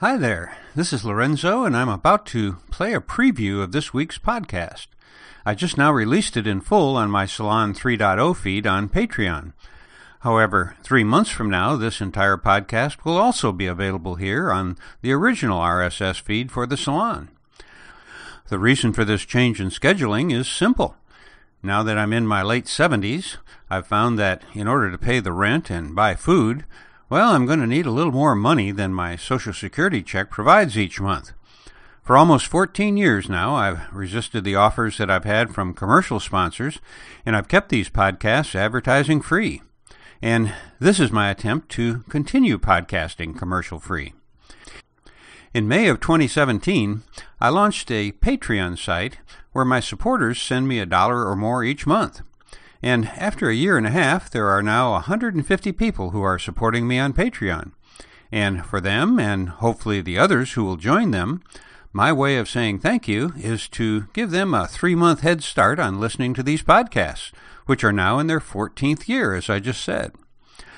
Hi there, this is Lorenzo, and I'm about to play a preview of this week's podcast. I just now released it in full on my Salon 3.0 feed on Patreon. However, three months from now, this entire podcast will also be available here on the original RSS feed for the Salon. The reason for this change in scheduling is simple. Now that I'm in my late 70s, I've found that in order to pay the rent and buy food, well, I'm going to need a little more money than my Social Security check provides each month. For almost 14 years now, I've resisted the offers that I've had from commercial sponsors, and I've kept these podcasts advertising free. And this is my attempt to continue podcasting commercial free. In May of 2017, I launched a Patreon site where my supporters send me a dollar or more each month. And after a year and a half, there are now 150 people who are supporting me on Patreon. And for them, and hopefully the others who will join them, my way of saying thank you is to give them a three month head start on listening to these podcasts, which are now in their 14th year, as I just said.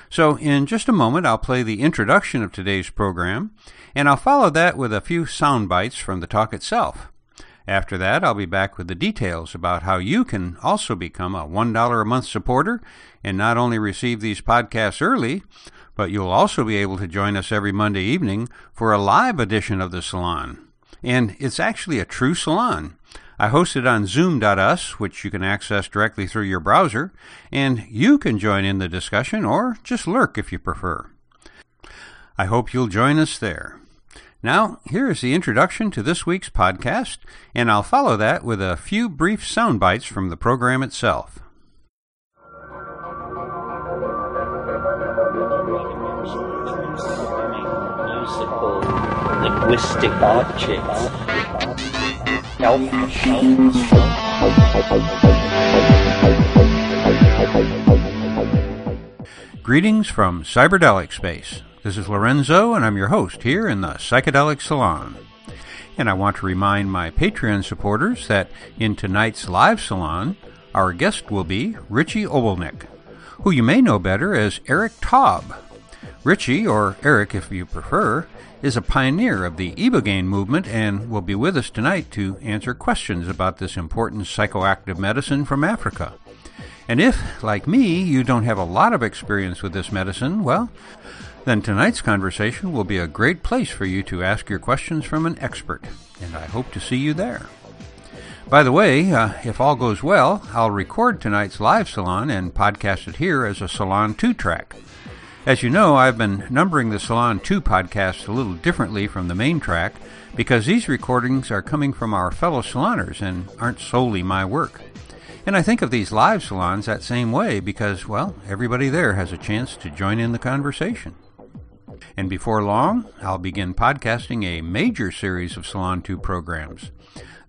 So, in just a moment, I'll play the introduction of today's program, and I'll follow that with a few sound bites from the talk itself. After that, I'll be back with the details about how you can also become a $1 a month supporter and not only receive these podcasts early, but you'll also be able to join us every Monday evening for a live edition of the Salon. And it's actually a true salon. I host it on Zoom.us, which you can access directly through your browser, and you can join in the discussion or just lurk if you prefer. I hope you'll join us there. Now, here is the introduction to this week's podcast, and I'll follow that with a few brief sound bites from the program itself. musical linguistic objects. Greetings from Cyberdelic Space. This is Lorenzo, and I'm your host here in the Psychedelic Salon. And I want to remind my Patreon supporters that in tonight's live salon, our guest will be Richie Obelnick, who you may know better as Eric Taub. Richie, or Eric if you prefer, is a pioneer of the Ibogaine movement and will be with us tonight to answer questions about this important psychoactive medicine from Africa. And if, like me, you don't have a lot of experience with this medicine, well, then tonight's conversation will be a great place for you to ask your questions from an expert, and I hope to see you there. By the way, uh, if all goes well, I'll record tonight's live salon and podcast it here as a Salon 2 track. As you know, I've been numbering the Salon 2 podcast a little differently from the main track because these recordings are coming from our fellow saloners and aren't solely my work. And I think of these live salons that same way because, well, everybody there has a chance to join in the conversation. And before long, I'll begin podcasting a major series of Salon 2 programs.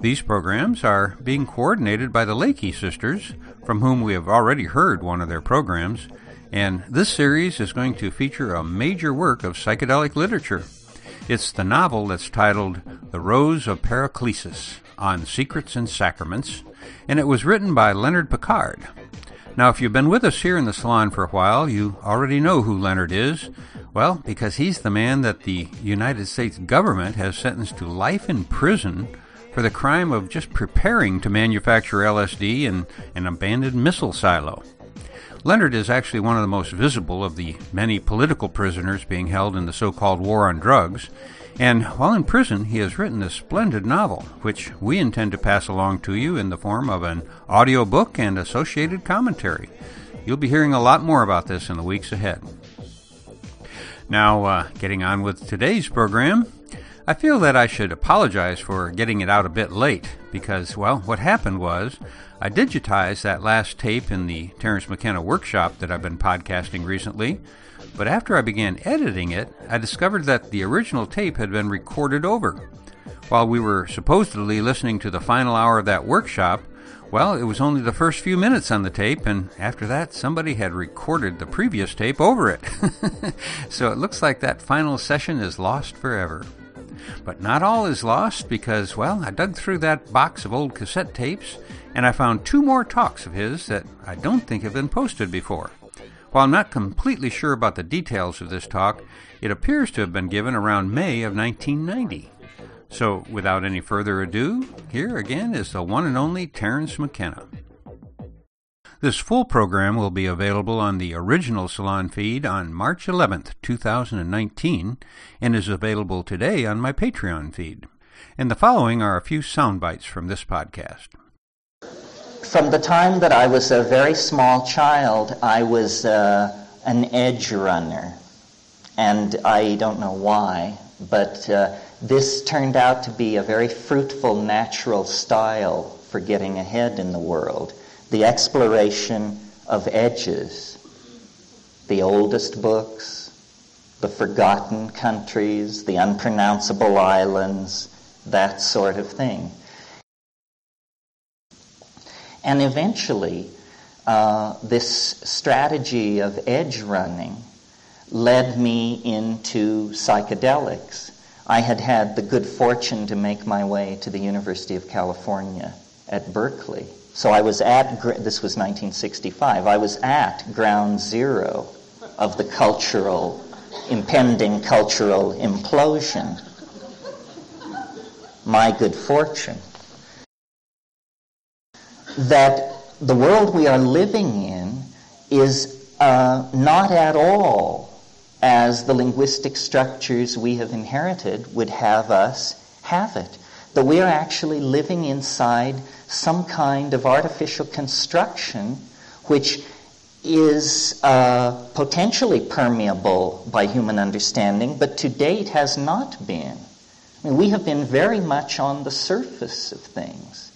These programs are being coordinated by the Lakey sisters, from whom we have already heard one of their programs, and this series is going to feature a major work of psychedelic literature. It's the novel that's titled The Rose of Paracelsus on Secrets and Sacraments, and it was written by Leonard Pickard. Now, if you've been with us here in the salon for a while, you already know who Leonard is. Well, because he's the man that the United States government has sentenced to life in prison for the crime of just preparing to manufacture LSD in an abandoned missile silo. Leonard is actually one of the most visible of the many political prisoners being held in the so called war on drugs, and while in prison, he has written a splendid novel, which we intend to pass along to you in the form of an audio book and associated commentary. You'll be hearing a lot more about this in the weeks ahead. Now, uh, getting on with today's program, I feel that I should apologize for getting it out a bit late because, well, what happened was I digitized that last tape in the Terence McKenna workshop that I've been podcasting recently, but after I began editing it, I discovered that the original tape had been recorded over. While we were supposedly listening to the final hour of that workshop, well, it was only the first few minutes on the tape, and after that, somebody had recorded the previous tape over it. so it looks like that final session is lost forever. But not all is lost because, well, I dug through that box of old cassette tapes and I found two more talks of his that I don't think have been posted before. While I'm not completely sure about the details of this talk, it appears to have been given around May of 1990. So, without any further ado, here again is the one and only Terence McKenna. This full program will be available on the original Salon feed on March 11th, 2019, and is available today on my Patreon feed. And the following are a few sound bites from this podcast. From the time that I was a very small child, I was uh, an edge runner. And I don't know why, but uh, this turned out to be a very fruitful, natural style for getting ahead in the world the exploration of edges, the oldest books, the forgotten countries, the unpronounceable islands, that sort of thing. And eventually, uh, this strategy of edge running led me into psychedelics. I had had the good fortune to make my way to the University of California at Berkeley so I was at, this was 1965, I was at ground zero of the cultural, impending cultural implosion. My good fortune. That the world we are living in is uh, not at all as the linguistic structures we have inherited would have us have it. That we are actually living inside some kind of artificial construction which is uh, potentially permeable by human understanding, but to date has not been. I mean, we have been very much on the surface of things.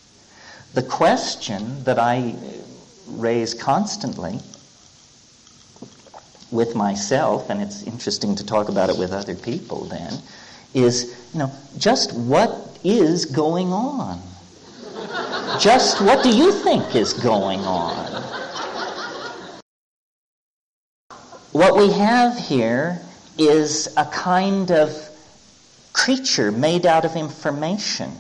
The question that I raise constantly with myself, and it's interesting to talk about it with other people then, is, you know, just what is going on? Just what do you think is going on? What we have here is a kind of creature made out of information,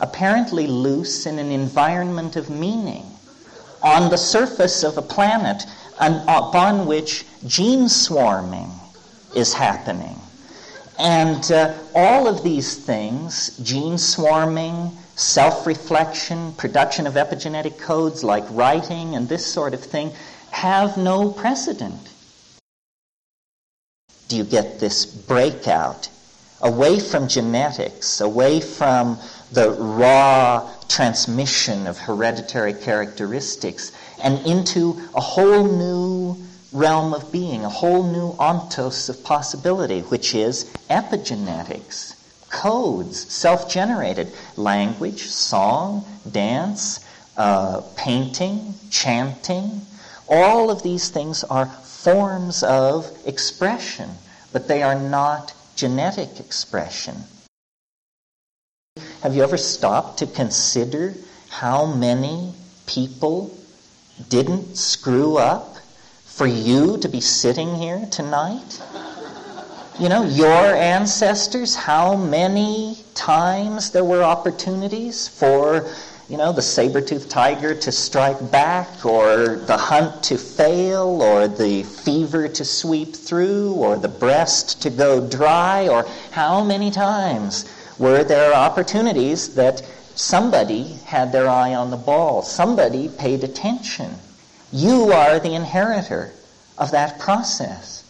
apparently loose in an environment of meaning, on the surface of a planet upon which gene swarming is happening. And uh, all of these things, gene swarming, self reflection, production of epigenetic codes like writing and this sort of thing, have no precedent. Do you get this breakout away from genetics, away from the raw transmission of hereditary characteristics, and into a whole new realm of being, a whole new ontos of possibility, which is epigenetics, codes, self generated language, song, dance, uh, painting, chanting. All of these things are forms of expression, but they are not genetic expression. Have you ever stopped to consider how many people didn't screw up for you to be sitting here tonight? You know, your ancestors, how many times there were opportunities for, you know, the saber-toothed tiger to strike back, or the hunt to fail, or the fever to sweep through, or the breast to go dry, or how many times were there opportunities that somebody had their eye on the ball, somebody paid attention? You are the inheritor of that process.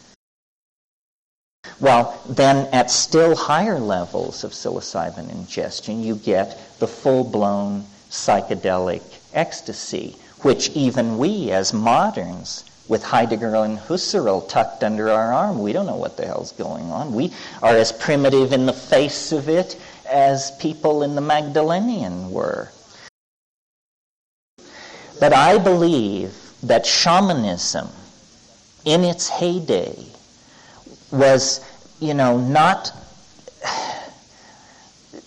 Well, then at still higher levels of psilocybin ingestion, you get the full blown psychedelic ecstasy, which even we as moderns, with Heidegger and Husserl tucked under our arm, we don't know what the hell's going on. We are as primitive in the face of it as people in the Magdalenian were. But I believe that shamanism, in its heyday, was, you know, not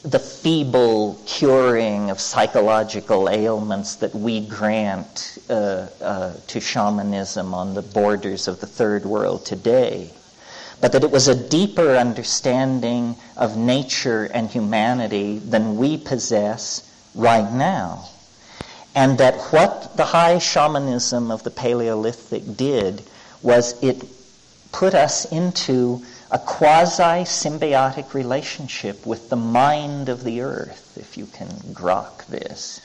the feeble curing of psychological ailments that we grant uh, uh, to shamanism on the borders of the third world today, but that it was a deeper understanding of nature and humanity than we possess right now and that what the high shamanism of the Paleolithic did was it put us into a quasi symbiotic relationship with the mind of the earth, if you can grok this.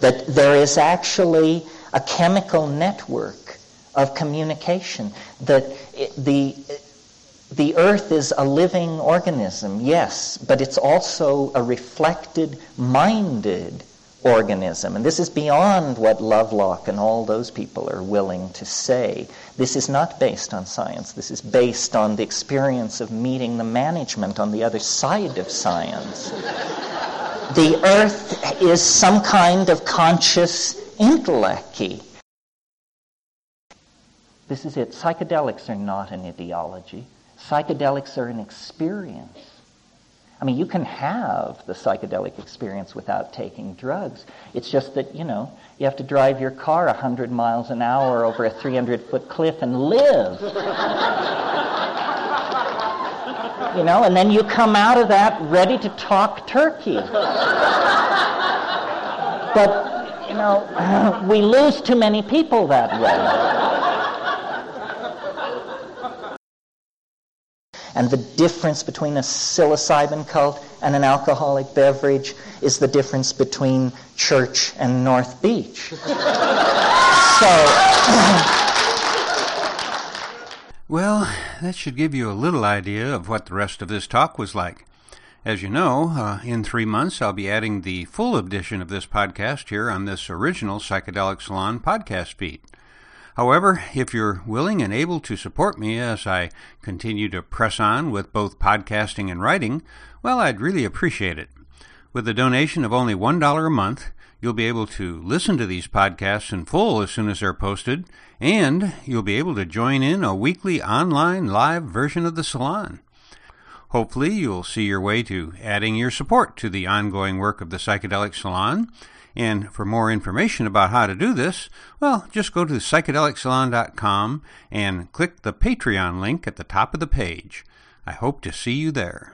That there is actually a chemical network of communication. That the, the earth is a living organism, yes, but it's also a reflected, minded organism. And this is beyond what Lovelock and all those people are willing to say. This is not based on science. This is based on the experience of meeting the management on the other side of science. the earth is some kind of conscious intellect. This is it. Psychedelics are not an ideology. Psychedelics are an experience. I mean, you can have the psychedelic experience without taking drugs. It's just that, you know, you have to drive your car 100 miles an hour over a 300 foot cliff and live. you know, and then you come out of that ready to talk turkey. but, you know, we lose too many people that way. And the difference between a psilocybin cult and an alcoholic beverage is the difference between church and North Beach. so. well, that should give you a little idea of what the rest of this talk was like. As you know, uh, in three months I'll be adding the full edition of this podcast here on this original Psychedelic Salon podcast feed. However, if you're willing and able to support me as I continue to press on with both podcasting and writing, well, I'd really appreciate it. With a donation of only $1 a month, you'll be able to listen to these podcasts in full as soon as they're posted, and you'll be able to join in a weekly online live version of the salon. Hopefully, you'll see your way to adding your support to the ongoing work of the Psychedelic Salon and for more information about how to do this, well, just go to psychedelicsalon.com and click the Patreon link at the top of the page. I hope to see you there.